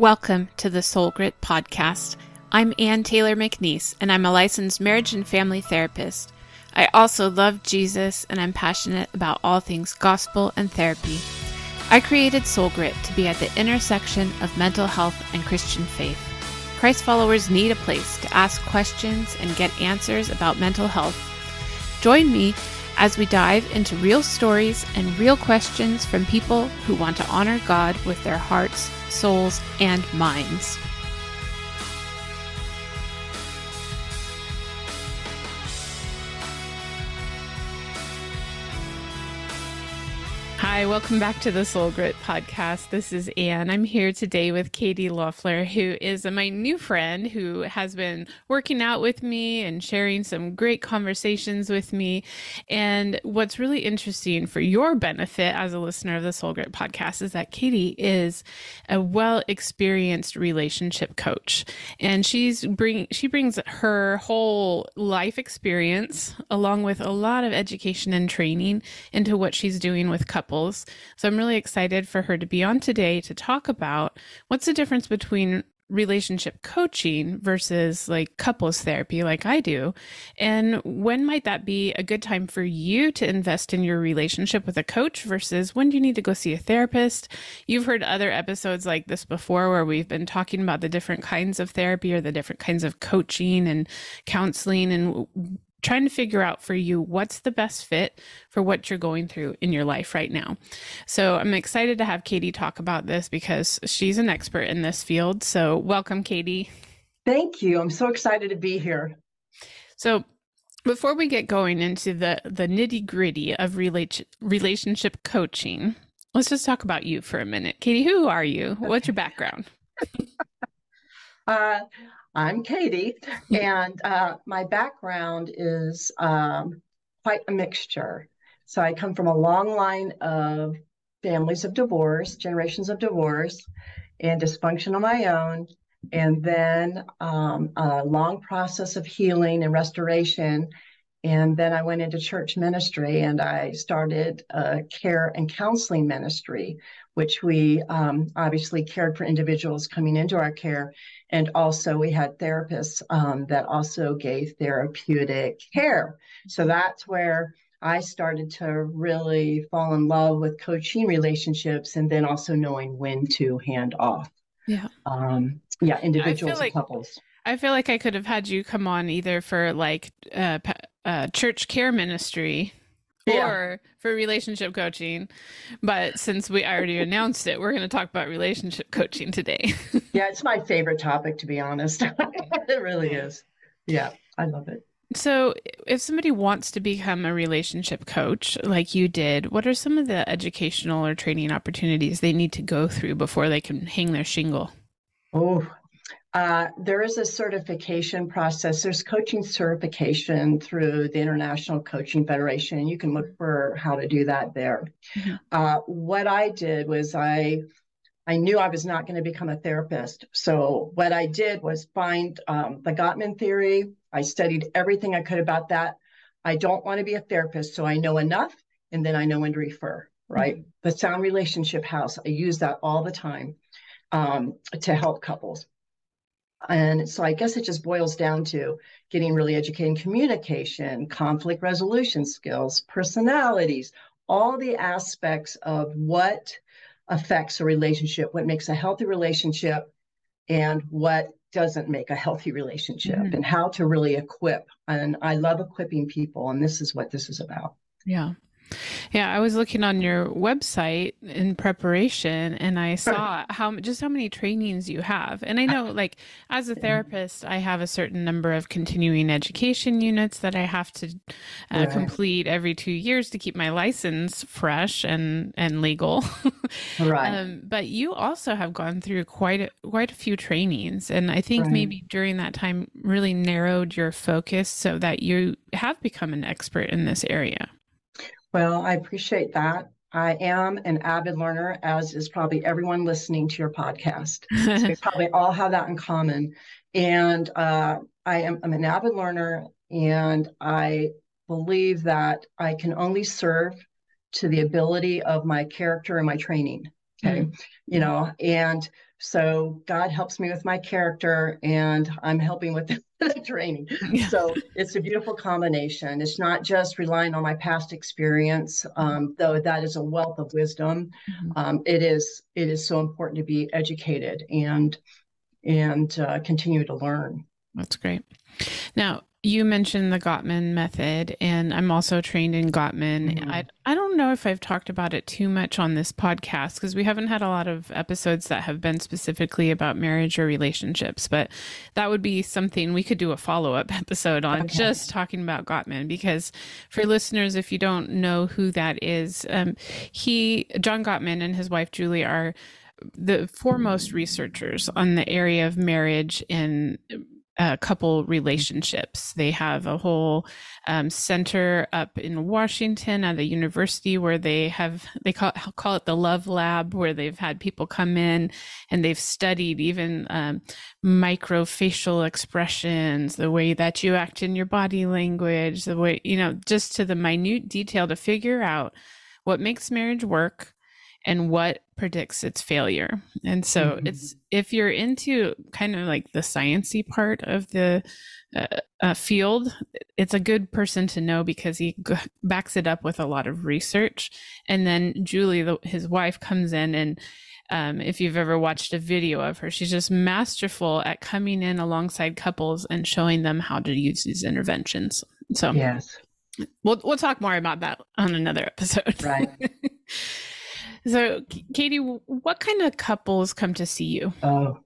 Welcome to the Soul Grit podcast. I'm Ann Taylor McNeese, and I'm a licensed marriage and family therapist. I also love Jesus, and I'm passionate about all things gospel and therapy. I created Soul Grit to be at the intersection of mental health and Christian faith. Christ followers need a place to ask questions and get answers about mental health. Join me as we dive into real stories and real questions from people who want to honor God with their hearts souls, and minds. Hi, welcome back to the Soul Grit podcast. This is Ann. I'm here today with Catie Loeffler, who is my new friend who has been working out with me and sharing some great conversations with me. And what's really interesting for your benefit as a listener of the Soul Grit podcast is that Catie is a well experienced relationship coach. And she's bring she brings her whole life experience along with a lot of education and training into what she's doing with couples So I'm really excited for her to be on today to talk about what's the difference between relationship coaching versus like couples therapy like I do and when might that be a good time for you to invest in your relationship with a coach versus when do you need to go see a therapist? You've heard other episodes like this before where we've been talking about the different kinds of therapy or the different kinds of coaching and counseling and trying to figure out for you what's the best fit for what you're going through in your life right now. So I'm excited to have Catie talk about this because she's an expert in this field. So welcome, Catie. Thank you. I'm so excited to be here. So before we get going into the the nitty gritty of relate, relationship coaching, let's just talk about you for a minute. Catie, who are you? What's your background? uh, I'm Catie, and uh, my background is um, quite a mixture. So I come from a long line of families of divorce, generations of divorce, and dysfunction on my own, and then um, a long process of healing and restoration. And then I went into church ministry and I started a care and counseling ministry, which we um, obviously cared for individuals coming into our care and also, we had therapists um, that also gave therapeutic care. So that's where I started to really fall in love with coaching relationships and then also knowing when to hand off. Yeah. Um, yeah, individuals like, and couples. I feel like I could have had you come on either for like uh, uh, church care ministry yeah. or for relationship coaching. But since we already announced it, we're going to talk about relationship coaching today. yeah, it's my favorite topic, to be honest. it really is. Yeah, I love it. So, if somebody wants to become a relationship coach like you did, what are some of the educational or training opportunities they need to go through before they can hang their shingle? Oh, uh, there is a certification process. There's coaching certification through the International Coaching Federation. You can look for how to do that there. Mm-hmm. Uh, what I did was I I knew I was not going to become a therapist. So what I did was find um, the Gottman theory. I studied everything I could about that. I don't want to be a therapist, so I know enough, and then I know when to refer. Right, mm-hmm. the Sound Relationship House. I use that all the time um, to help couples. And so I guess it just boils down to getting really educated in communication, conflict resolution skills, personalities, all the aspects of what affects a relationship, what makes a healthy relationship, and what doesn't make a healthy relationship, mm-hmm. and how to really equip. And I love equipping people, and this is what this is about. Yeah. Yeah, I was looking on your website in preparation and I saw how just how many trainings you have. And I know like as a therapist, I have a certain number of continuing education units that I have to uh, complete every 2 years to keep my license fresh and and legal. right. Um, but you also have gone through quite a, quite a few trainings and I think right. maybe during that time really narrowed your focus so that you have become an expert in this area. Well, I appreciate that. I am an avid learner, as is probably everyone listening to your podcast. so we probably all have that in common. And uh, I am I'm an avid learner, and I believe that I can only serve to the ability of my character and my training. Okay. Mm-hmm. You know, and So God helps me with my character, and I'm helping with the training. So it's a beautiful combination. It's not just relying on my past experience, um, though that is a wealth of wisdom. Mm-hmm. Um, it is it is so important to be educated and and uh, continue to learn. That's great. Now, you mentioned the Gottman method, and I'm also trained in Gottman. Mm-hmm. I, I don't know if I've talked about it too much on this podcast because we haven't had a lot of episodes that have been specifically about marriage or relationships, but that would be something we could do a follow up episode on okay. just talking about Gottman. Because for listeners, if you don't know who that is, um, he, John Gottman, and his wife Julie are the foremost researchers on the area of marriage and uh, couple relationships. They have a whole um, center up in Washington at the university where they have they call call it the Love Lab, where they've had people come in and they've studied even um, micro facial expressions, the way that you act in your body language, the way you know, just to the minute detail to figure out what makes marriage work and what predicts its failure. And so mm-hmm. it's if you're into kind of like the sciency part of the uh, uh, field, it's a good person to know because he g- backs it up with a lot of research. And then Julie, the, his wife, comes in and um, if you've ever watched a video of her, she's just masterful at coming in alongside couples and showing them how to use these interventions. So yes, we'll we'll talk more about that on another episode. Right. So, Catie, what kind of couples come to see you? Oh,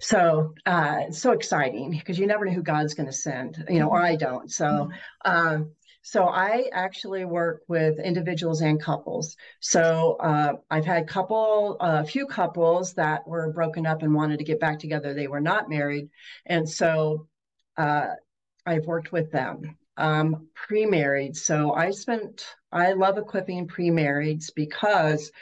so uh, so exciting because you never know who God's going to send, you know, or I don't. So, um, so I actually work with individuals and couples. So uh, I've had couple, a uh, few couples that were broken up and wanted to get back together. They were not married, and so uh, I've worked with them. Um, pre-married, so I spent. I love equipping pre-marrieds because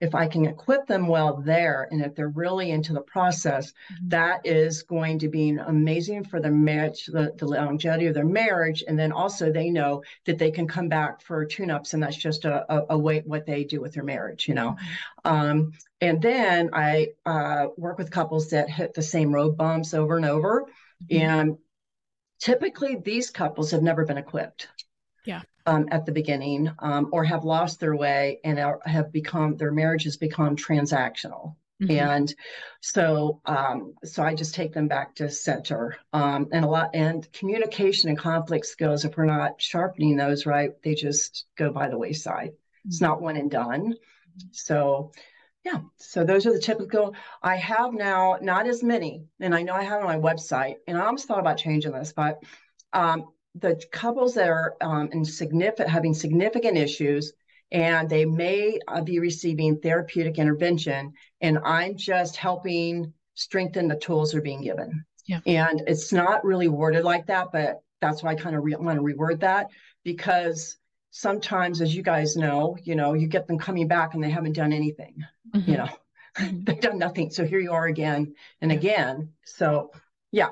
if I can equip them well there, and if they're really into the process, mm-hmm. that is going to be amazing for their marriage, the, the, longevity of their marriage. And then also they know that they can come back for tune ups, and that's just a, a, a, way what they do with their marriage, you know. Mm-hmm. Um, and then I uh, work with couples that hit the same road bumps over and over. Mm-hmm. And typically these couples have never been equipped yeah. um, at the beginning um, or have lost their way and are, have become their marriage has become transactional. Mm-hmm. and so um, so i just take them back to center. Um, and a lot and communication and conflict skills if we're not sharpening those right they just go by the wayside. Mm-hmm. it's not one and done. So yeah so those are the typical i have now not as many and i know i have on my website and i almost thought about changing this but um, the couples that are um, in significant having significant issues and they may uh, be receiving therapeutic intervention and i'm just helping strengthen the tools they're being given yeah. and it's not really worded like that but that's why i kind of re- want to reword that because sometimes as you guys know you know you get them coming back and they haven't done anything mm-hmm. you know mm-hmm. they've done nothing so here you are again and again so yeah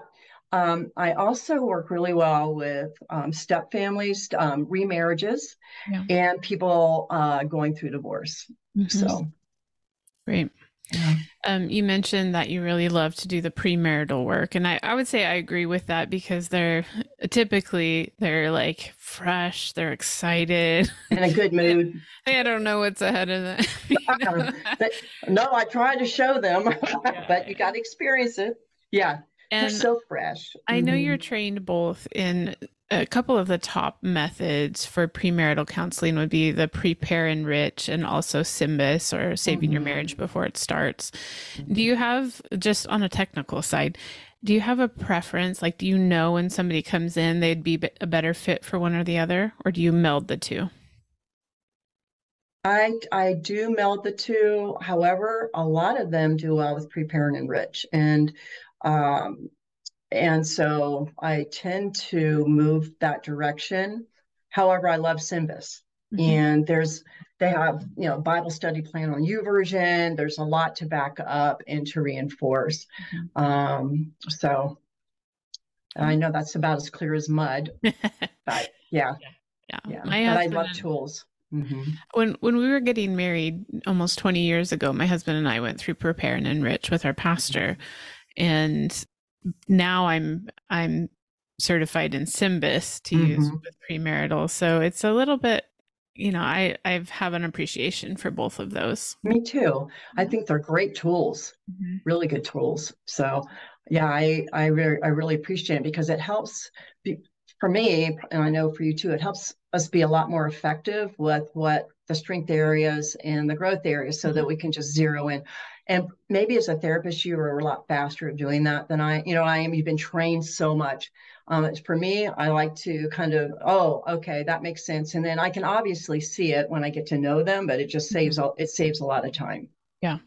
um, I also work really well with um, step families, um, remarriages, yeah. and people uh, going through divorce. Mm-hmm. So, great. Yeah. Um, you mentioned that you really love to do the premarital work, and I, I would say I agree with that because they're typically they're like fresh, they're excited, in a good mood. I don't know what's ahead of them. no, I try to show them, yeah. but you got to experience it. Yeah, and They're so fresh. I know mm-hmm. you're trained both in a couple of the top methods for premarital counseling would be the prepare and enrich and also SYMBIS or saving mm-hmm. your marriage before it starts. Do you have just on a technical side, do you have a preference? Like, do you know when somebody comes in, they'd be a better fit for one or the other, or do you meld the two? I I do meld the two. However, a lot of them do well with prepare and enrich, and um, and so I tend to move that direction. However, I love SYMBIS. Mm-hmm. And there's they have you know Bible study plan on U YouVersion. There's a lot to back up and to reinforce. Mm-hmm. Um, so I know that's about as clear as mud, but yeah, yeah, yeah. yeah. but I love tools. Mm-hmm. When when we were getting married almost 20 years ago, my husband and I went through prepare and enrich with our pastor. And now I'm I'm certified in SYMBIS to mm-hmm. use with premarital. So it's a little bit you know, I I've have an appreciation for both of those. Me too. I think they're great tools, mm-hmm. really good tools. So, yeah, I I really I really appreciate it because it helps be, for me, and I know for you too. It helps us be a lot more effective with what the strength areas and the growth areas, so mm-hmm. that we can just zero in. And maybe as a therapist, you are a lot faster at doing that than I. You know, I am. You've been trained so much um, for me, I like to kind of, oh, okay, that makes sense, and then I can obviously see it when I get to know them, but it just saves mm-hmm. it saves a lot of time. Yeah.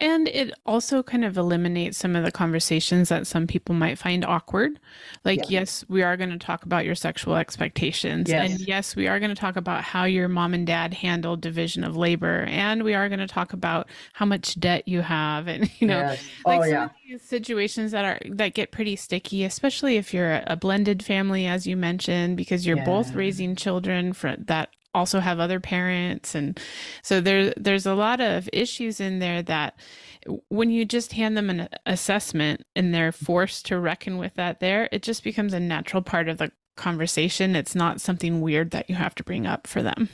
And it also kind of eliminates some of the conversations that some people might find awkward. Like, yeah. yes, we are going to talk about your sexual expectations. Yes. And yes, we are going to talk about how your mom and dad handled division of labor. And we are going to talk about how much debt you have. And, you know, yes. oh, like yeah. these situations that are, that get pretty sticky, especially if you're a blended family, as you mentioned, because you're yeah. both raising children for that also have other parents. And so there there's a lot of issues in there that when you just hand them an assessment and they're forced to reckon with that there it just becomes a natural part of the conversation. It's not something weird that you have to bring up for them.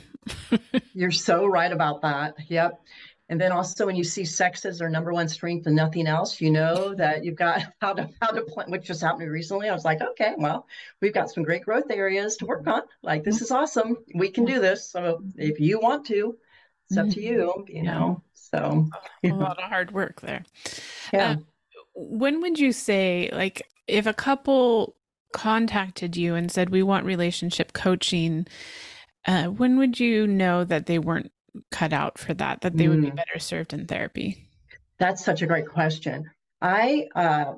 You're so right about that. Yep and then also when you see sex as their number one strength and nothing else, you know that you've got how to how to plan, which just happened recently. I was like, okay, well, we've got some great growth areas to work on. Like this is awesome. We can do this. So if you want to, it's up to you, you know. So a lot of hard work there. Yeah. Uh, when would you say like if a couple contacted you and said we want relationship coaching, uh, when would you know that they weren't cut out for that, that they mm. would be mm. better served in therapy? That's such a great question. I, uh,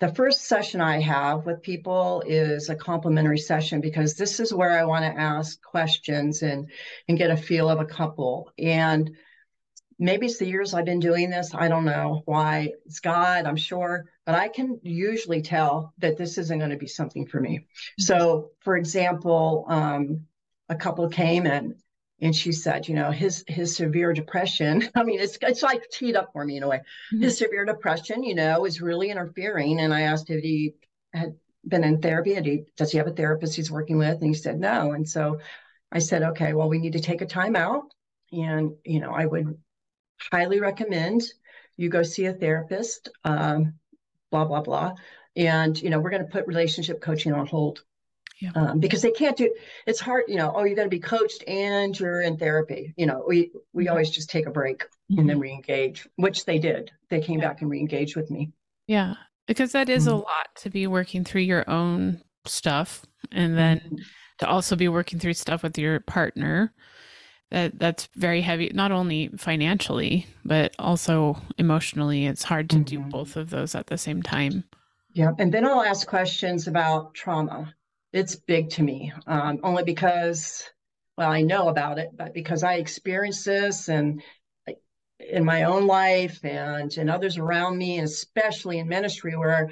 the first session I have with people is a complimentary session because this is where I want to ask questions and and get a feel of a couple. And maybe it's the years I've been doing this. I don't know why. It's God, I'm sure, but I can usually tell that this isn't going to be something for me. Mm-hmm. So, for example, um, a couple came and and she said, you know, his his severe depression. I mean, it's it's like teed up for me in a way. Mm-hmm. His severe depression, you know, is really interfering. And I asked if he had been in therapy. He does he have a therapist he's working with? And he said no. And so I said, okay, well, we need to take a time out. And you know, I would highly recommend you go see a therapist. Um, blah blah blah. And you know, we're going to put relationship coaching on hold yeah. Um, because they can't do it's hard you know oh you're going to be coached and you're in therapy you know we we mm-hmm. always just take a break mm-hmm. and then mm-hmm. re-engage which they did they came yeah. back and re-engaged with me yeah because that is mm-hmm. a lot to be working through your own stuff and then mm-hmm. to also be working through stuff with your partner that that's very heavy not only financially but also emotionally it's hard to do mm-hmm. both of those at the same time yeah and then i'll ask questions about trauma it's big to me, um, only because, well, I know about it, but because I experienced this and in my own life and in others around me, and especially in ministry where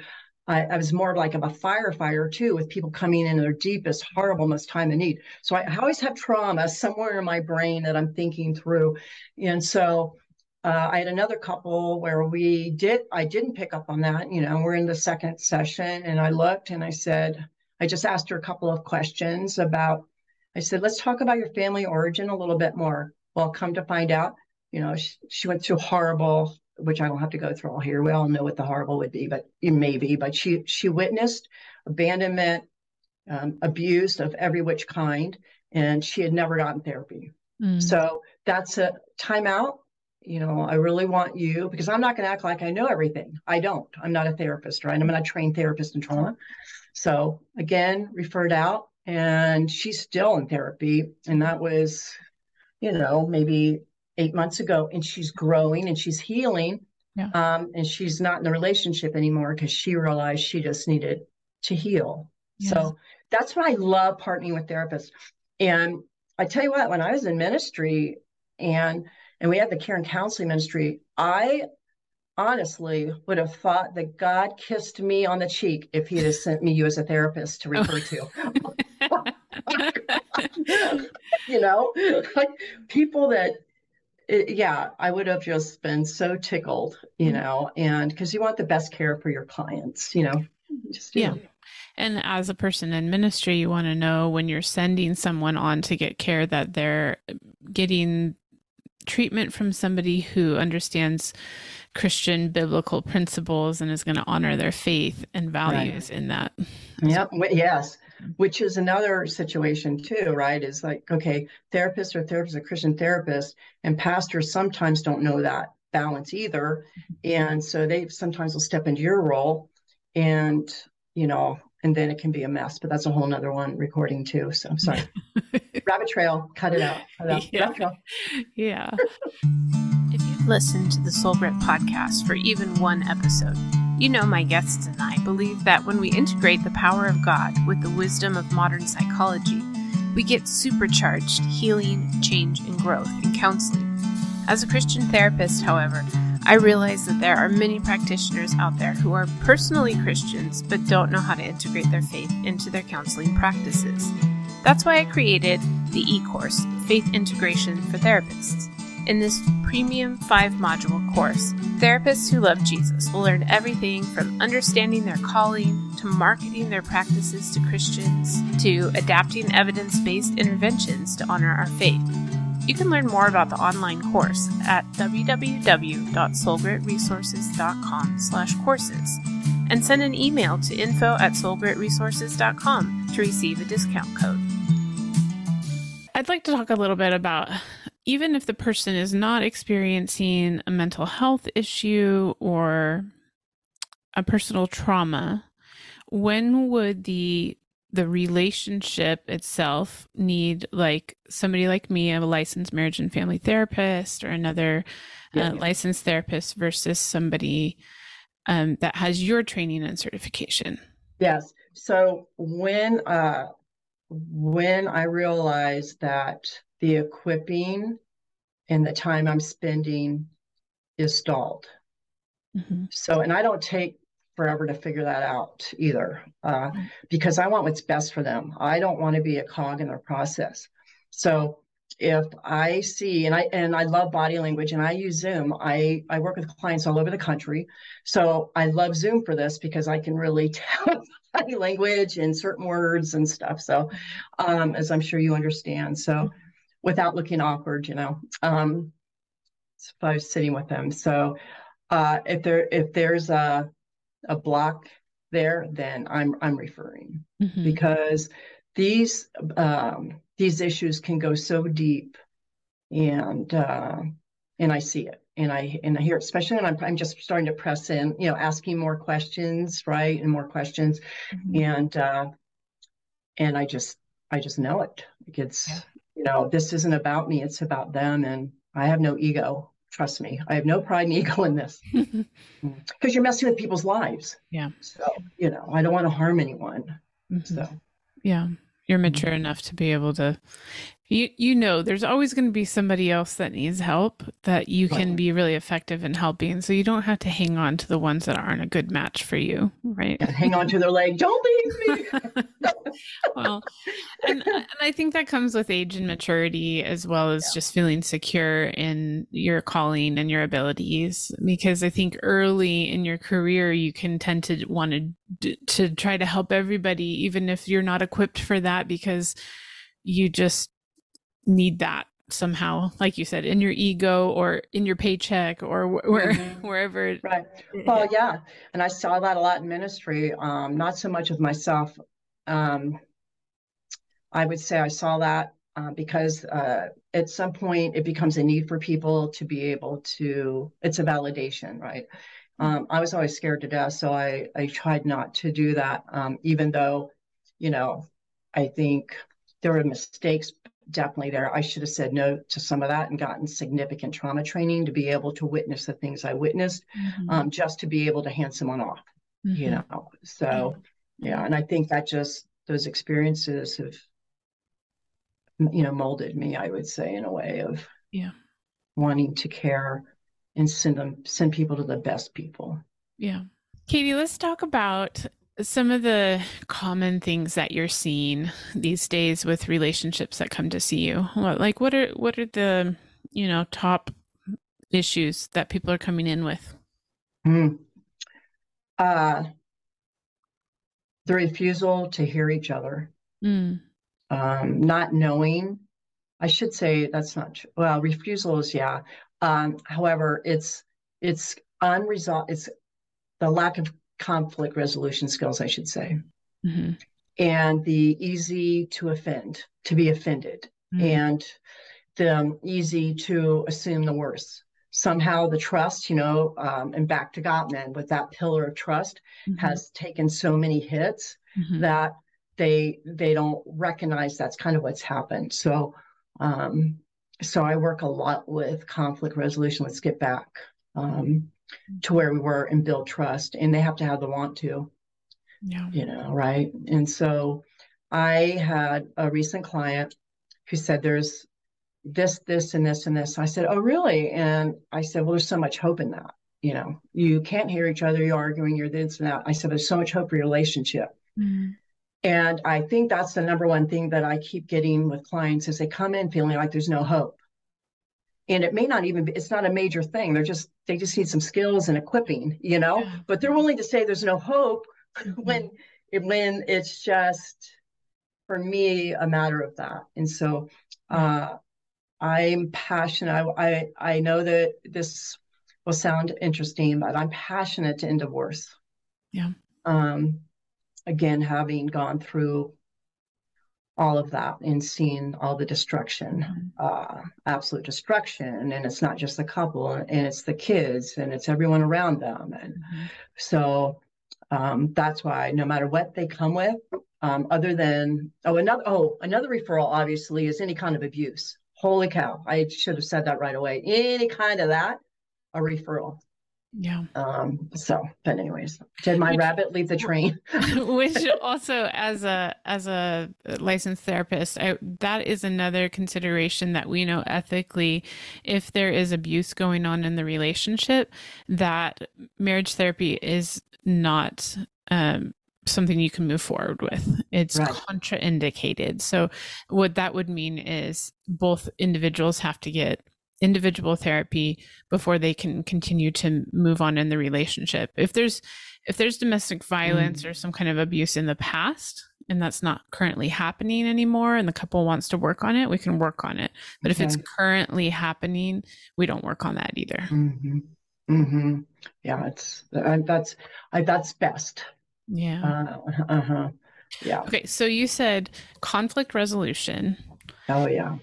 I, I, was more like of a firefighter too, with people coming in their deepest, horriblest time of need. So I, I always have trauma somewhere in my brain that I'm thinking through. And so uh, I had another couple where we did, I didn't pick up on that. You know, we're in the second session and I looked and I said, I just asked her a couple of questions about, I said, let's talk about your family origin a little bit more. Well, come to find out, you know, she, she went through horrible, which I don't have to go through all here. We all know what the horrible would be, but maybe, but she, she witnessed abandonment, um, abuse of every which kind, and she had never gotten therapy. Mm. So that's a timeout. You know, I really want you because I'm not going to act like I know everything. I don't. I'm not a therapist, right? I'm not a trained therapist in trauma. So again, referred out, and she's still in therapy. And that was, you know, maybe eight months ago. And she's growing and she's healing. Yeah. Um, and she's not in the relationship anymore because she realized she just needed to heal. Yes. So that's why I love partnering with therapists. And I tell you what, when I was in ministry and and we had the care and counseling ministry, I honestly would have thought that God kissed me on the cheek if he had sent me you as a therapist to refer to. you know, like people that it, yeah, I would have just been so tickled, you mm-hmm. know, and because you want the best care for your clients, you know. Just, yeah. Know. And as a person in ministry, you want to know when you're sending someone on to get care that they're getting treatment from somebody who understands Christian biblical principles and is going to honor their faith and values right. in that. Yep. Yes which is another situation too, right? Is like, okay, therapists or therapists, a Christian therapist, and pastors sometimes don't know that balance either. Mm-hmm. And so they sometimes will step into your role and, you know, and then it can be a mess, but that's a whole nother one recording too. So I'm sorry. Rabbit trail, cut it out. Cut it out. Yeah. yeah. if you've listened to the Soul Grit podcast for even one episode, you know, my guests and I believe that when we integrate the power of God with the wisdom of modern psychology, we get supercharged healing, change, and growth in counseling. As a Christian therapist, however, I realize that there are many practitioners out there who are personally Christians but don't know how to integrate their faith into their counseling practices. That's why I created the e course, Faith Integration for Therapists. In this premium five module course, therapists who love Jesus will learn everything from understanding their calling to marketing their practices to Christians to adapting evidence based interventions to honor our faith. You can learn more about the online course at www.soulgritresources.com slash courses and send an email to info at soulgritresources.com to receive a discount code. I'd like to talk a little bit about even if the person is not experiencing a mental health issue or a personal trauma, when would the the relationship itself need like somebody like me, a licensed marriage and family therapist, or another yeah, uh, yeah. licensed therapist versus somebody um, that has your training and certification? Yes. So when uh, when I realized that the equipping and the time I'm spending is stalled. Mm-hmm. So, and I don't take forever to figure that out either, uh, mm-hmm. because I want what's best for them. I don't want to be a cog in their process. So, if I see and I and I love body language and I use Zoom. I I work with clients all over the country, so I love Zoom for this because I can really tell body language and certain words and stuff. So, um, as I'm sure you understand, so. Without looking awkward, you know. Um, if I was sitting with them. So uh, if there if there's a a block there, then I'm I'm referring mm-hmm. because these um, these issues can go so deep, and uh, and I see it and I and I hear it, especially when I'm I'm just starting to press in, you know, asking more questions, right, and more questions, mm-hmm. and uh, and I just I just know it. It's yeah you know, this isn't about me, it's about them. And I have no ego. Trust me, I have no pride and ego in this because you're messing with people's lives. Yeah. So, you know, I don't want to harm anyone. Mm-hmm. So, yeah, you're mature enough to be able to you you know there's always going to be somebody else that needs help that you can be really effective in helping. So you don't have to hang on to the ones that aren't a good match for you right? Yeah, hang on to their leg. Don't leave me. Well and, uh, and i think that comes with age and maturity as well as yeah. just feeling secure in your calling and your abilities. Because i think early in your career you can tend to want to to try to help everybody even if you're not equipped for that because you just need that somehow like you said in your ego or in your paycheck or where, mm-hmm. wherever right. well yeah. And i saw that a lot in ministry um not so much of myself. Um i would say i saw that uh, because uh, at some point it becomes a need for people to be able to it's a validation right? Um, i was always scared to death so i i tried not to do that um, even though you know i think there were mistakes definitely there. I should have said no to some of that and gotten significant trauma training to be able to witness the things I witnessed, mm-hmm. um, just to be able to hand someone off, mm-hmm. you know. So, yeah, and I think that just those experiences have, you know, molded me. I would say in a way of yeah wanting to care and send them send people to the best people. Yeah, Catie, let's talk about some of the common things that you're seeing these days with relationships that come to see you? Like what are what are the, you know, top issues that people are coming in with? Mm. Uh, the refusal to hear each other, mm. um, not knowing. I should say that's not true. Well, refusal is yeah. Um, however, it's it's unresolved. It's the lack of conflict resolution skills, I should say, mm-hmm. and the easy to offend, to be offended, mm-hmm. and the um, easy to assume the worst. Somehow the trust, you know, um, and back to Gottman with that pillar of trust mm-hmm. has taken so many hits mm-hmm. that they they don't recognize that's kind of what's happened. So um, so I work a lot with conflict resolution. Let's get back. Um, to where we were and build trust and they have to have the want to. Yeah. You know right? And so i had a recent client who said there's this this and this and this. I said oh really? And i said well there's so much hope in that. You know you can't hear each other. You're arguing. You're this and that. I said there's so much hope for your relationship. Mm-hmm. and i think that's the number one thing that i keep getting with clients is they come in feeling like there's no hope and it may not even be it's not a major thing. They're just they just need some skills and equipping you know? Yeah. but they're willing to say there's no hope mm-hmm. when when it's just for me a matter of that. And so uh i'm passionate. I, I i know that this will sound interesting but i'm passionate to end divorce. Yeah. Um again having gone through all of that and seeing all the destruction, mm-hmm. uh, absolute destruction. And it's not just the couple, and it's the kids, and it's everyone around them. And mm-hmm. so um, that's why no matter what they come with, um, other than oh another oh another referral obviously is any kind of abuse. Holy cow! I should have said that right away. Any kind of that, a referral. Yeah. Um, so, but anyways, did my which, rabbit leave the train? which also as a as a licensed therapist, I, that is another consideration that we know ethically if there is abuse going on in the relationship that marriage therapy is not um, something you can move forward with. It's right. contraindicated. So what that would mean is both individuals have to get individual therapy before they can continue to move on in the relationship. If there's if there's domestic violence mm. or some kind of abuse in the past and that's not currently happening anymore and the couple wants to work on it we can work on it. But okay. if it's currently happening we don't work on that either. Mm-hmm. Mm-hmm. yeah it's uh, that's uh, that's best. Yeah. Uh, uh-huh. Yeah. Okay so you said conflict resolution. Oh yeah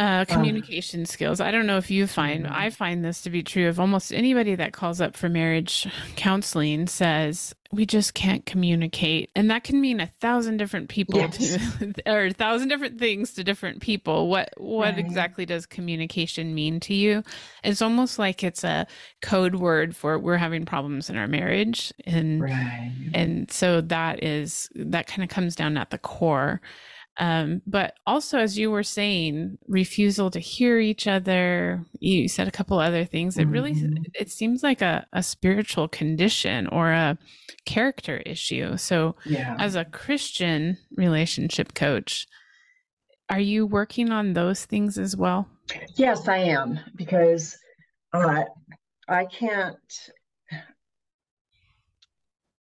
uh, communication uh, skills. I don't know if you find. I find this to be true of almost anybody that calls up for marriage counseling says, we just can't communicate. And that can mean a thousand different people yes. to, or a thousand different things to different people. What, what right. exactly does communication mean to you? It's almost like it's a code word for we're having problems in our marriage. And, right. and so that is, that kind of comes down at the core. Um, but also, as you were saying, refusal to hear each other. You said a couple other things. It really mm-hmm. it seems like a, a spiritual condition or a character issue. So, yeah. as a Christian relationship coach, are you working on those things as well? Yes, I am because uh, I can't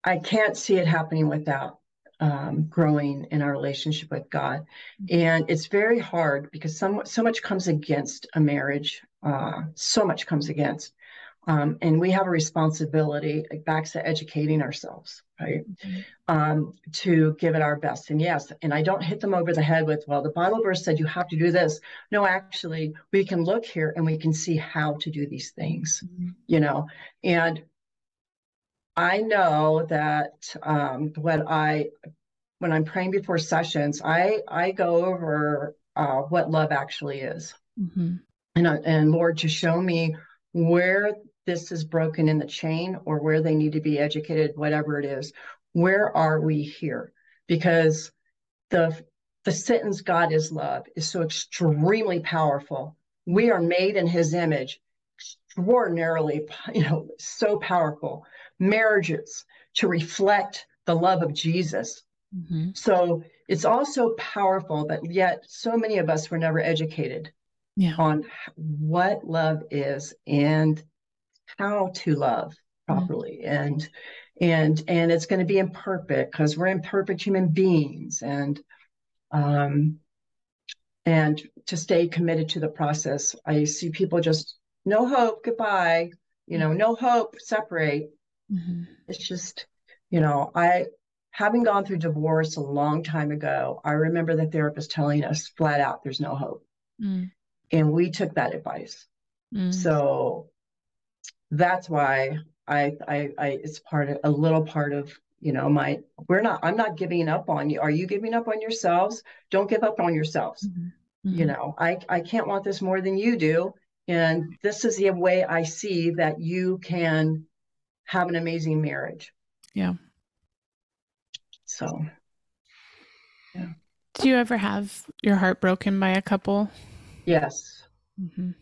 I can't see it happening without um, growing in our relationship with God. And it's very hard because so, so much comes against a marriage, uh, so much comes against. Um, and we have a responsibility, back to educating ourselves, right? Mm-hmm. Um, to give it our best. And yes, and I don't hit them over the head with, well, the Bible verse said you have to do this. No, actually, we can look here and we can see how to do these things, mm-hmm. you know. And I know that um, when I when I'm praying before sessions, I I go over uh, what love actually is, mm-hmm. and uh, and Lord to show me where this is broken in the chain or where they need to be educated, whatever it is. Where are we here? Because the the sentence "God is love" is so extremely powerful. We are made in His image, extraordinarily, you know, so powerful marriages to reflect the love of Jesus. Mm-hmm. So it's also powerful, but yet so many of us were never educated yeah. on what love is and how to love properly mm-hmm. and and and it's going to be imperfect because we're imperfect human beings and um and to stay committed to the process i see people just no hope goodbye you know no hope separate mm-hmm. it's just you know i having gone through divorce a long time ago i remember the therapist telling us flat out there's no hope mm. and we took that advice mm. so that's why I, I, I, it's part of a little part of, you know, my, we're not, I'm not giving up on you. Are you giving up on yourselves? Don't give up on yourselves. Mm-hmm. You mm-hmm. know, I, I can't want this more than you do. And this is the way I see that you can have an amazing marriage. Yeah. So, yeah. Do you ever have your heart broken by a couple? Yes. Mm-hmm.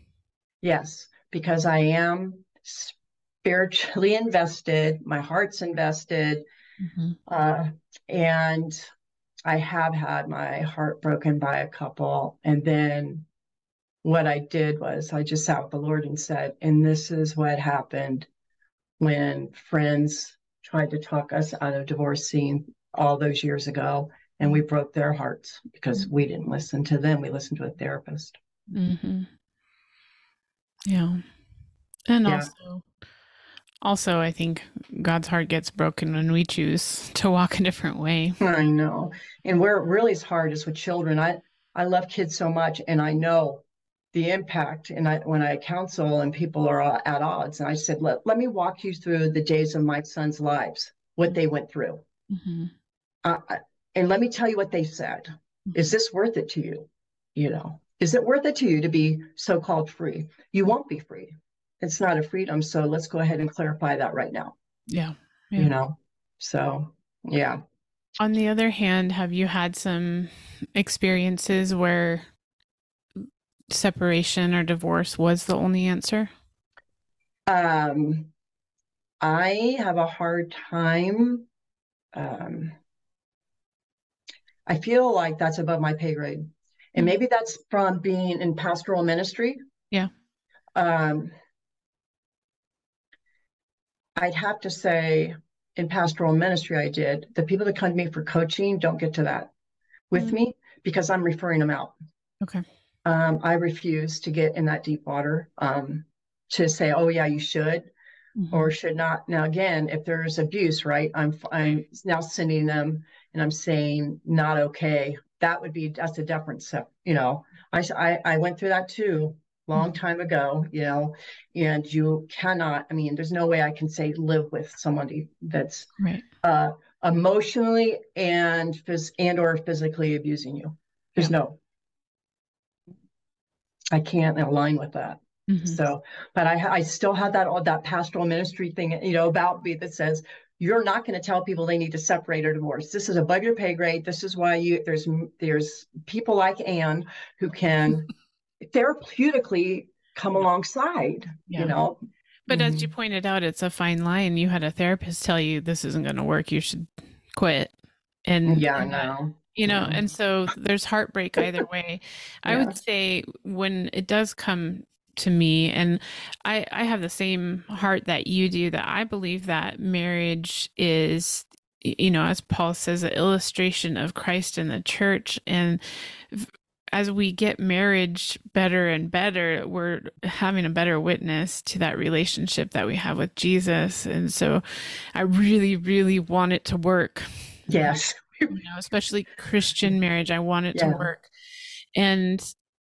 Yes, because I am spiritually invested, my heart's invested. Mm-hmm. Uh, and I have had my heart broken by a couple. And then what I did was I just sat with the Lord and said, and this is what happened when friends tried to talk us out of divorcing all those years ago. And we broke their hearts because mm-hmm. we didn't listen to them. We listened to a therapist. Mm-hmm. Yeah. And yeah. also also, I think God's heart gets broken when we choose to walk a different way. I know. And where it really is hard is with children. I, I love kids so much and I know the impact. And I, when I counsel and people are at odds, and I said, let, let me walk you through the days of my son's lives, what they went through. Mm-hmm. Uh, and let me tell you what they said. Mm-hmm. Is this worth it to you? You know, is it worth it to you to be so called free? You won't be free it's not a freedom. So let's go ahead and clarify that right now. Yeah. yeah. You know, so yeah. On the other hand, have you had some experiences where separation or divorce was the only answer? Um, I have a hard time. Um, I feel like that's above my pay grade. And mm-hmm. maybe that's from being in pastoral ministry. Yeah. Um, I'd have to say in pastoral ministry, I did. The people that come to me for coaching don't get to that with mm-hmm. me because I'm referring them out. Okay. Um, I refuse to get in that deep water um, to say, oh, yeah, you should mm-hmm. or should not. Now, again, if there's abuse, right, I'm, I'm now sending them and I'm saying, not okay. That would be, that's a difference. You know, I, I, I went through that too long mm-hmm. time ago, you know, and you cannot, I mean, there's no way I can say live with somebody that's right. uh, emotionally and phys- and or physically abusing you. There's yeah. no, I can't align with that. Mm-hmm. So, but I, I still have that all that pastoral ministry thing, you know, about me that says you're not going to tell people they need to separate or divorce. This is above your pay grade. This is why you there's there's people like Ann who can therapeutically come alongside, yeah. you know. But mm-hmm. as you pointed out, it's a fine line. You had a therapist tell you this isn't going to work. You should quit. And yeah, no. You know, mm-hmm. and so there's heartbreak either way. yeah. I would say when it does come to me and I I have the same heart that you do that I believe that marriage is you know as Paul says an illustration of Christ in the church and as we get marriage better and better, we're having a better witness to that relationship that we have with Jesus. And so I really, really want it to work. Yes. You know, especially Christian marriage. I want it yeah. to work. And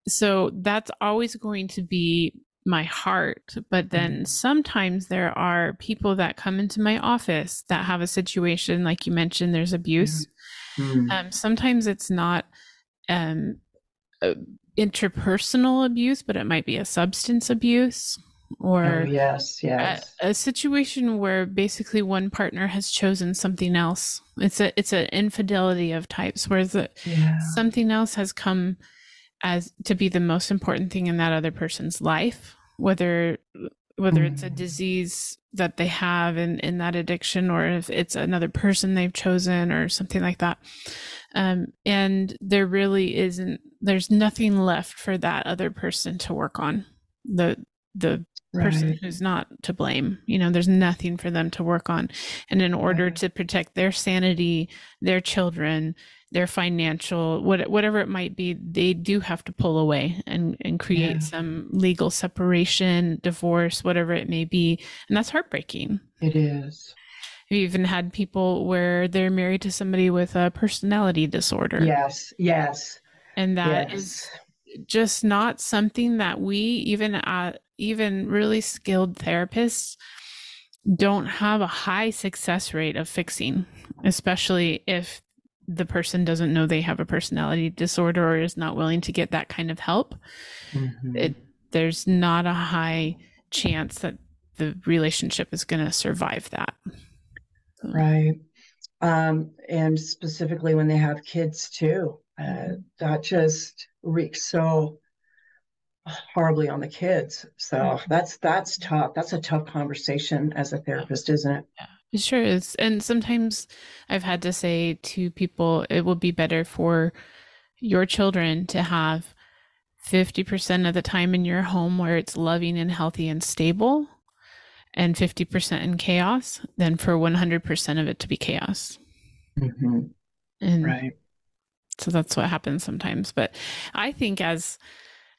so that's always going to be my heart. But then mm-hmm. sometimes there are people that come into my office that have a situation, like you mentioned, there's abuse. Mm-hmm. Um, sometimes it's not um, uh, interpersonal abuse, but it might be a substance abuse or oh, yes, yes, a, a, situation where basically one partner has chosen something else. It's a it's an infidelity of types, where the, yeah. something else has come as to be the most important thing in that other person's life, whether whether it's a mm. disease that they have in, in that addiction or if it's another person they've chosen or something like that. Um, and there really isn't, there's nothing left for that other person to work on. The, the right. person who's not to blame, you know, there's nothing for them to work on. And in order right. to protect their sanity, their children, their financial what, whatever it might be they do have to pull away and and create yeah. some legal separation divorce whatever it may be and that's heartbreaking it is we've even had people where they're married to somebody with a personality disorder yes yes and that yes. is just not something that we even at even really skilled therapists don't have a high success rate of fixing especially if the person doesn't know they have a personality disorder or is not willing to get that kind of help, mm-hmm. it, there's not a high chance that the relationship is going to survive that. Right. Um, and specifically when they have kids too, uh, that just wreaks so horribly on the kids. So mm-hmm. that's that's tough. That's a tough conversation as a therapist, isn't it? Yeah. It sure is. And sometimes I've had to say to people, it would be better for your children to have 50% of the time in your home where it's loving and healthy and stable and 50% in chaos than for 100% of it to be chaos. Mm-hmm. And right. So that's what happens sometimes. But I think as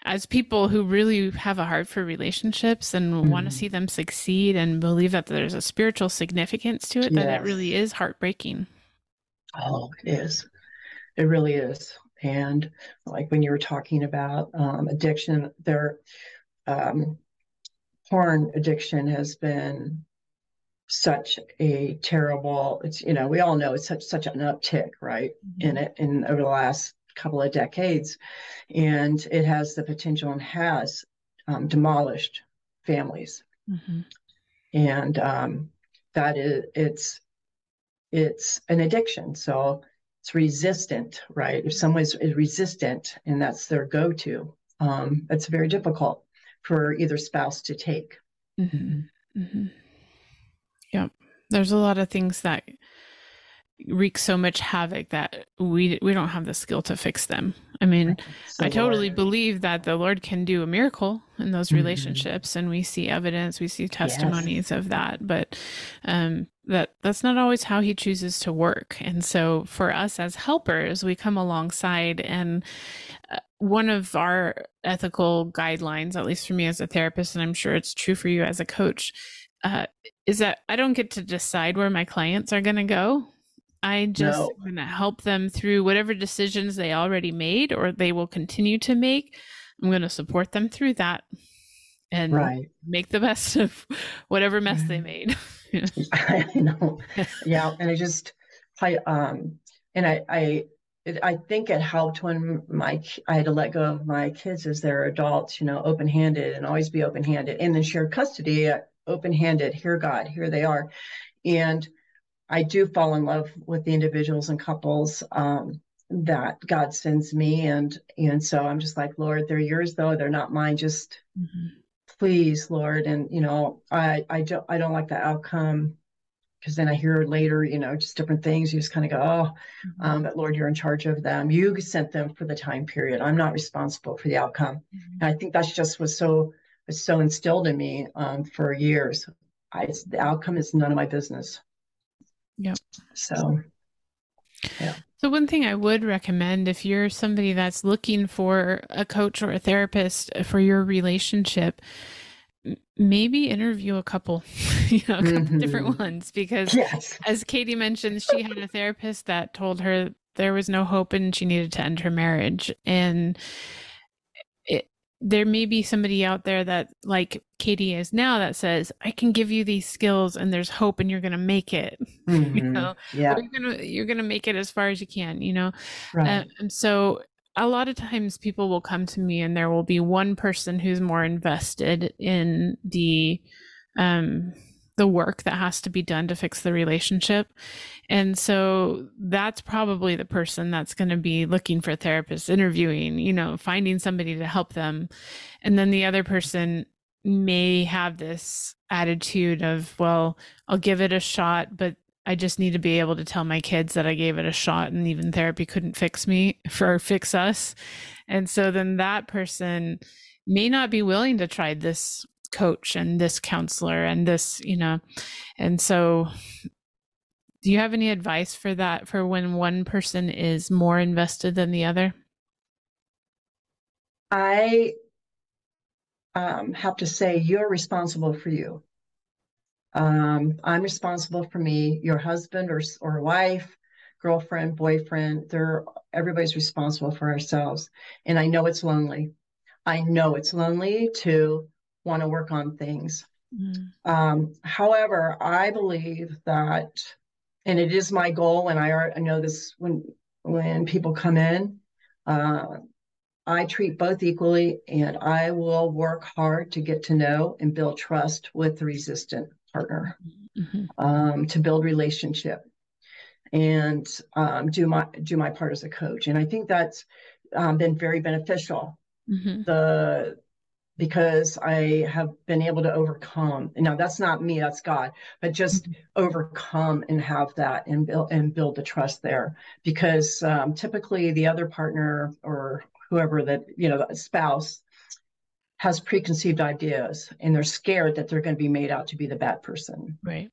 as people who really have a heart for relationships and mm-hmm. want to see them succeed and believe that there's a spiritual significance to it, yes. that it really is heartbreaking. Oh, it is. It really is. And like when you were talking about um, addiction, there, um, porn addiction has been such a terrible. It's you know we all know it's such such an uptick right mm-hmm. in it in over the last couple of decades, and it has the potential and has um, demolished families. Mm-hmm. And um, that is it's it's an addiction, so it's resistant, right? If someone is resistant and that's their go-to, um, it's very difficult for either spouse to take. Mm-hmm. Mm-hmm. Yeah, there's a lot of things that wreak so much havoc that we we don't have the skill to fix them. I mean, so I totally Lord. believe that the Lord can do a miracle in those mm-hmm. relationships, and we see evidence, we see testimonies yes. of that. But um, that that's not always how He chooses to work. And so, for us as helpers, we come alongside, and uh, one of our ethical guidelines, at least for me as a therapist, and I'm sure it's true for you as a coach. Uh, is that I don't get to decide where my clients are going to go. I just no. going to help them through whatever decisions they already made or they will continue to make. I'm going to support them through that and right. make the best of whatever mess they made. I know. Yeah. And I just, I, um, and I, I, it, I think it helped when my I had to let go of my kids as they're adults, you know, open handed and always be open handed. And then shared custody, uh, open handed. Here, God, here they are, and I do fall in love with the individuals and couples um, that God sends me, and and so I'm just like, Lord, they're yours though, they're not mine. Just mm-hmm. please, Lord, and you know, I I don't I don't like the outcome because then I hear later, you know, just different things. You just kind of go, oh, mm-hmm. um, but Lord, you're in charge of them. You sent them for the time period. I'm not responsible for the outcome. Mm-hmm. And I think that's just was so was so instilled in me um, for years. I, the outcome is none of my business. Yep. So, yeah. So, one thing I would recommend if you're somebody that's looking for a coach or a therapist for your relationship, maybe interview a couple, you know, a couple mm-hmm. different ones. Because, yes. as Catie mentioned, she had a therapist that told her there was no hope and she needed to end her marriage. And there may be somebody out there that like Catie is now that says I can give you these skills and there's hope and you're going to make it mm-hmm. you know yeah you're going to you're to make it as far as you can you know right. and so a lot of times people will come to me and there will be one person who's more invested in the um the work that has to be done to fix the relationship. And so that's probably the person that's going to be looking for therapists, interviewing, you know, finding somebody to help them. And then the other person may have this attitude of, well, I'll give it a shot, but I just need to be able to tell my kids that I gave it a shot and even therapy couldn't fix me for fix us. And so then that person may not be willing to try this coach and this counselor and this, you know. And so do you have any advice for that for when one person is more invested than the other? I um, have to say you're responsible for you. Um, I'm responsible for me. Your husband or or wife, girlfriend, boyfriend, they're everybody's responsible for ourselves. And I know it's lonely. I know it's lonely to want to work on things. Mm. Um, however, I believe that, and it is my goal. And I, I know this when when people come in, uh, I treat both equally, and I will work hard to get to know and build trust with the resistant partner, mm-hmm. um, to build relationship, and um, do my do my part as a coach. And I think that's um, been very beneficial. Mm-hmm. The because I have been able to overcome. Now that's not me, that's God, but just mm-hmm. overcome and have that and build and build the trust there. Because um, typically the other partner or whoever that you know the spouse has preconceived ideas and they're scared that they're going to be made out to be the bad person right.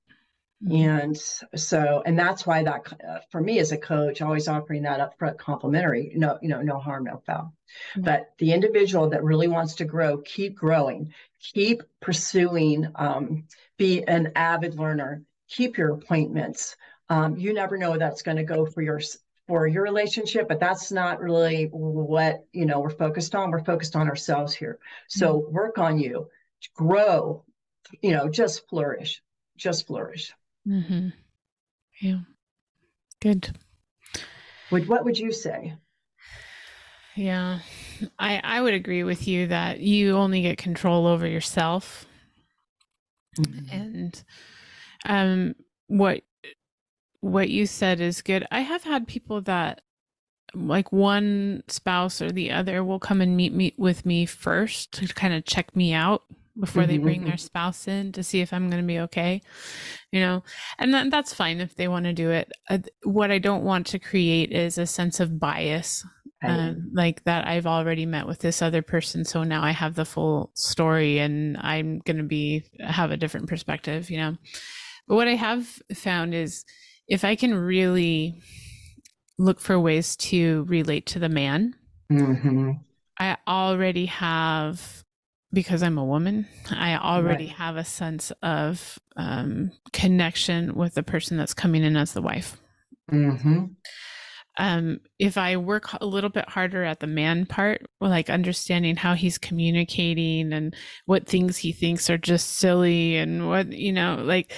And so and that's why that uh, for me as a coach always offering that upfront complimentary no you know no harm no foul mm-hmm. but the individual that really wants to grow keep growing keep pursuing um, be an avid learner keep your appointments um, you never know that's going to go for your for your relationship, but that's not really what you know we're focused on. We're focused on ourselves here. So mm-hmm. work on you, grow, you know, just flourish, just flourish. Mm-hmm. Yeah, good. Would what would you say? Yeah, I I would agree with you that you only get control over yourself, mm-hmm. and um, what what you said is good. I have had people that like one spouse or the other will come and meet me with me first to kind of check me out before mm-hmm. they bring their mm-hmm. spouse in to see if I'm going to be okay, you know, and then that's fine if they want to do it. Uh, what I don't want to create is a sense of bias, um, like that I've already met with this other person, so now I have the full story and I'm going to be have a different perspective, you know. But what I have found is if I can really look for ways to relate to the man, mm-hmm. I already have, because I'm a woman, I already right. have a sense of um, connection with the person that's coming in as the wife. Mm-hmm. Um, if I work a little bit harder at the man part, like understanding how he's communicating and what things he thinks are just silly and what, you know, like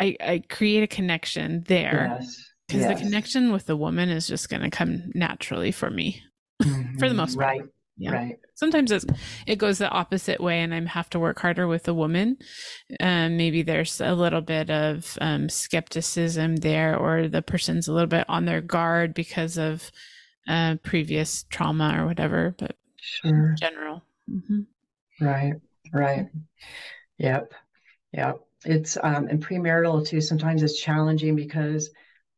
I, I create a connection there because yes. yes. the connection with the woman is just going to come naturally for me mm-hmm. for the most part. Right. Yeah. Right. Sometimes it's, it goes the opposite way, and I have to work harder with the woman. Um, maybe there's a little bit of um, skepticism there, or the person's a little bit on their guard because of uh, previous trauma or whatever. But sure. in general. Mm-hmm. Right. Right. Yep. Yep it's um, in premarital too. Sometimes it's challenging because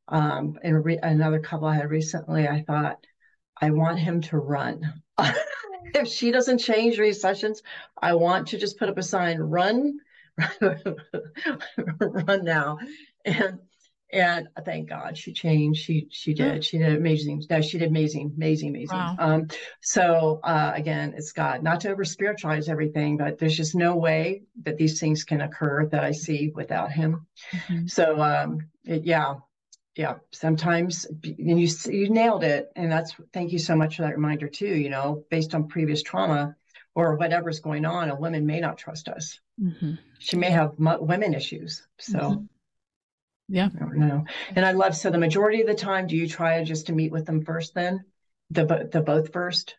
um, in re- another couple I had recently, I thought I want him to run. if she doesn't change recessions, I want to just put up a sign, run, run now. And and thank God she changed. She she did. She did amazing. No, she did amazing, amazing, amazing. Wow. Um, so uh, again, it's God. Not to over spiritualize everything, but there's just no way that these things can occur that I see without Him. Mm-hmm. So um, it, yeah, yeah. Sometimes and you you nailed it, and that's thank you so much for that reminder too. You know, based on previous trauma or whatever's going on, a woman may not trust us. Mm-hmm. She may have women issues. So. Mm-hmm yeah. I don't know. And I love so the majority of the time, do you try just to meet with them first then? The the both first?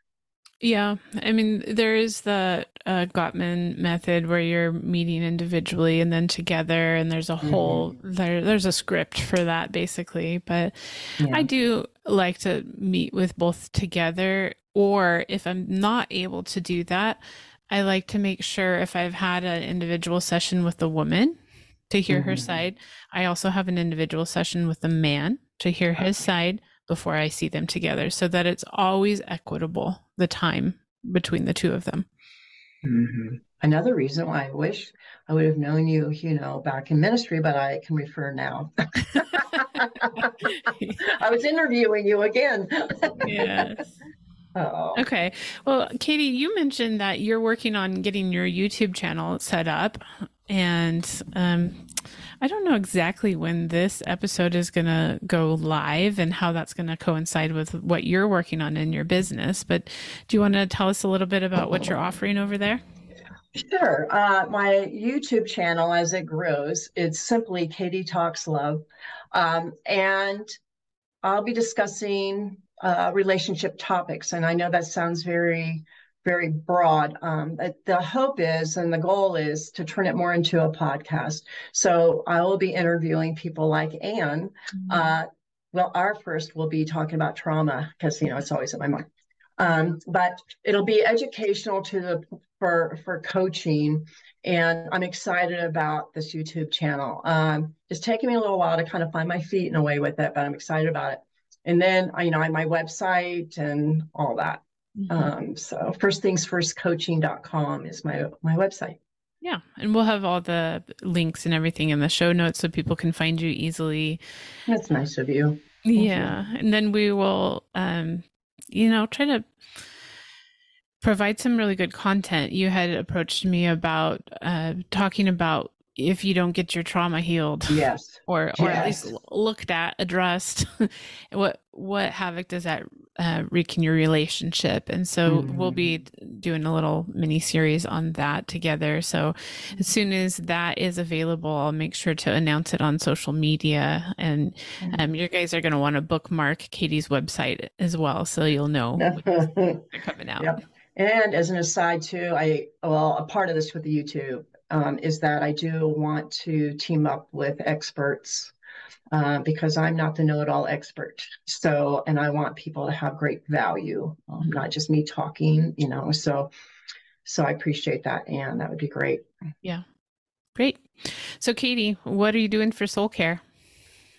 Yeah. I mean, there is the uh, Gottman method where you're meeting individually and then together, and there's a mm-hmm. whole there there's a script for that basically. But yeah. I do like to meet with both together, or if I'm not able to do that, I like to make sure if I've had an individual session with the woman to hear mm-hmm. her side, I also have an individual session with the man to hear his side before I see them together so that it's always equitable, the time between the two of them. Mm-hmm. Another reason why I wish I would have known you, you know, back in ministry, but I can refer now. I was interviewing you again. yes. Oh. Okay. Well, Catie, you mentioned that you're working on getting your YouTube channel set up. And um, I don't know exactly when this episode is going to go live and how that's going to coincide with what you're working on in your business. But do you want to tell us a little bit about what you're offering over there? Sure. Uh, my YouTube channel, as it grows, it's simply Catie Talks Love. Um, and I'll be discussing uh, relationship topics. And I know that sounds very, very broad. Um, the hope is and the goal is to turn it more into a podcast. So I will be interviewing people like Ann. Mm-hmm. Uh, well, our first will be talking about trauma because, you know, it's always in my mind. Um, but it'll be educational to the for for coaching and i'm excited about this youtube channel um, it's taken me a little while to kind of find my feet in a way with it but i'm excited about it and then you know i my website and all that mm-hmm. um, so first things first coaching.com is my my website yeah and we'll have all the links and everything in the show notes so people can find you easily that's nice of you Thank yeah you. and then we will um you know try to provide some really good content. You had approached me about uh, talking about if you don't get your trauma healed yes or or yes. at least looked at addressed what what havoc does that uh, wreak in your relationship and so mm-hmm. we'll be doing a little mini series on that together so as soon as that is available i'll make sure to announce it on social media and mm-hmm. um, you guys are going to want to bookmark Catie's website as well so you'll know coming out yep. And as an aside, too, I well, a part of this with the YouTube um, is that I do want to team up with experts uh, because I'm not the know-it-all expert. So, and I want people to have great value, um, not just me talking. You know, so so I appreciate that, and that would be great. Yeah, great. So, Catie, what are you doing for soul care?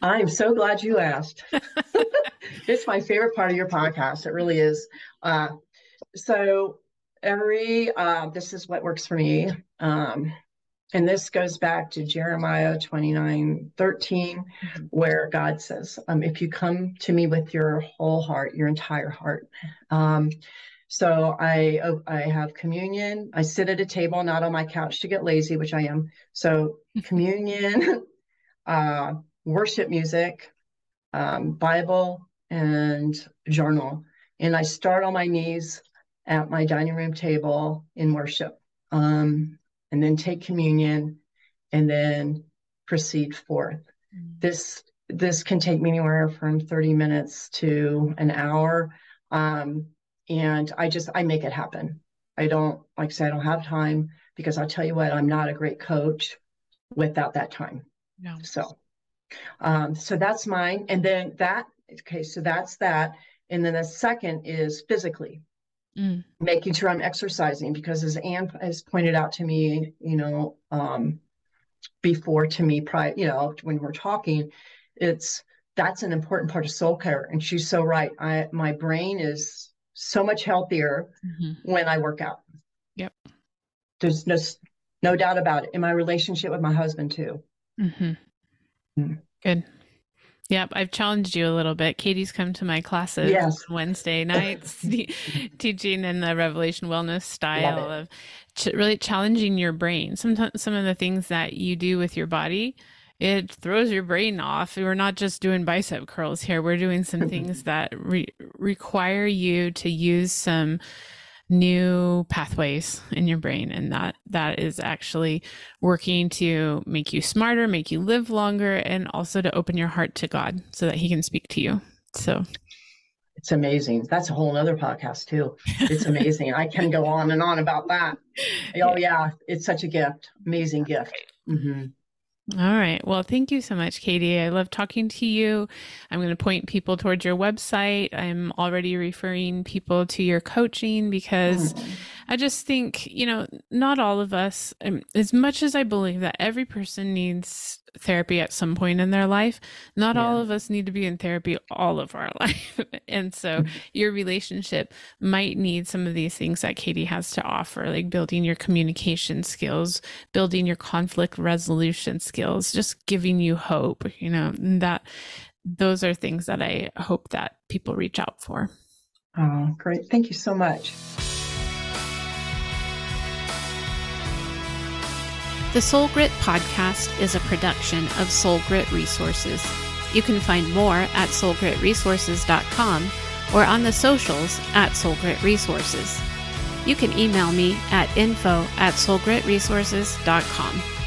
I'm so glad you asked. it's my favorite part of your podcast. It really is. Uh, so every uh, this is what works for me um, and this goes back to jeremiah 29 13 mm-hmm. where god says um, if you come to me with your whole heart your entire heart. Um, so i oh, i have communion. I sit at a table not on my couch to get lazy which i am. So communion uh, worship music um, bible and journal. And i start on my knees at my dining room table in worship, um, and then take communion, and then proceed forth. Mm-hmm. This this can take me anywhere from 30 minutes to an hour. Um, and I just I make it happen. I don't like I say I don't have time because I'll tell you what, I'm not a great coach without that time. No. So um, so that's mine. And then that okay, so that's that. And then the second is physically. Mm. Making sure I'm exercising because, as Ann has pointed out to me, you know, um, before to me, prior, you know, when we're talking, it's that's an important part of soul care, and she's so right. I my brain is so much healthier mm-hmm. when I work out. Yep. There's no no doubt about it. In my relationship with my husband too. Mm-hmm. Mm. Good. Yep, I've challenged you a little bit. Catie's come to my classes yes. Wednesday nights, teaching in the Revelation Wellness style of ch- really challenging your brain. Sometimes some of the things that you do with your body, it throws your brain off. We're not just doing bicep curls here. We're doing some things that re- require you to use some new pathways in your brain and that that is actually working to make you smarter make you live longer and also to open your heart to god so that he can speak to you. So it's amazing. That's a whole other podcast too. It's amazing. I can go on and on about that. Oh yeah. It's such a gift. Amazing gift. Mm-hmm. All right. Well, thank you so much, Catie. I love talking to you. I'm going to point people towards your website. I'm already referring people to your coaching because mm-hmm. I just think, you know, not all of us, um, as much as I believe that every person needs therapy at some point in their life, not yeah. all of us need to be in therapy all of our life. and so mm-hmm. your relationship might need some of these things that Catie has to offer, like building your communication skills, building your conflict resolution skills, just giving you hope, you know, that those are things that I hope that people reach out for. Oh, great. Thank you so much. The Soul Grit podcast is a production of Soul Grit Resources. You can find more at soulgritresources.com or on the socials at Soul Grit Resources. You can email me at info at soulgritresources.com.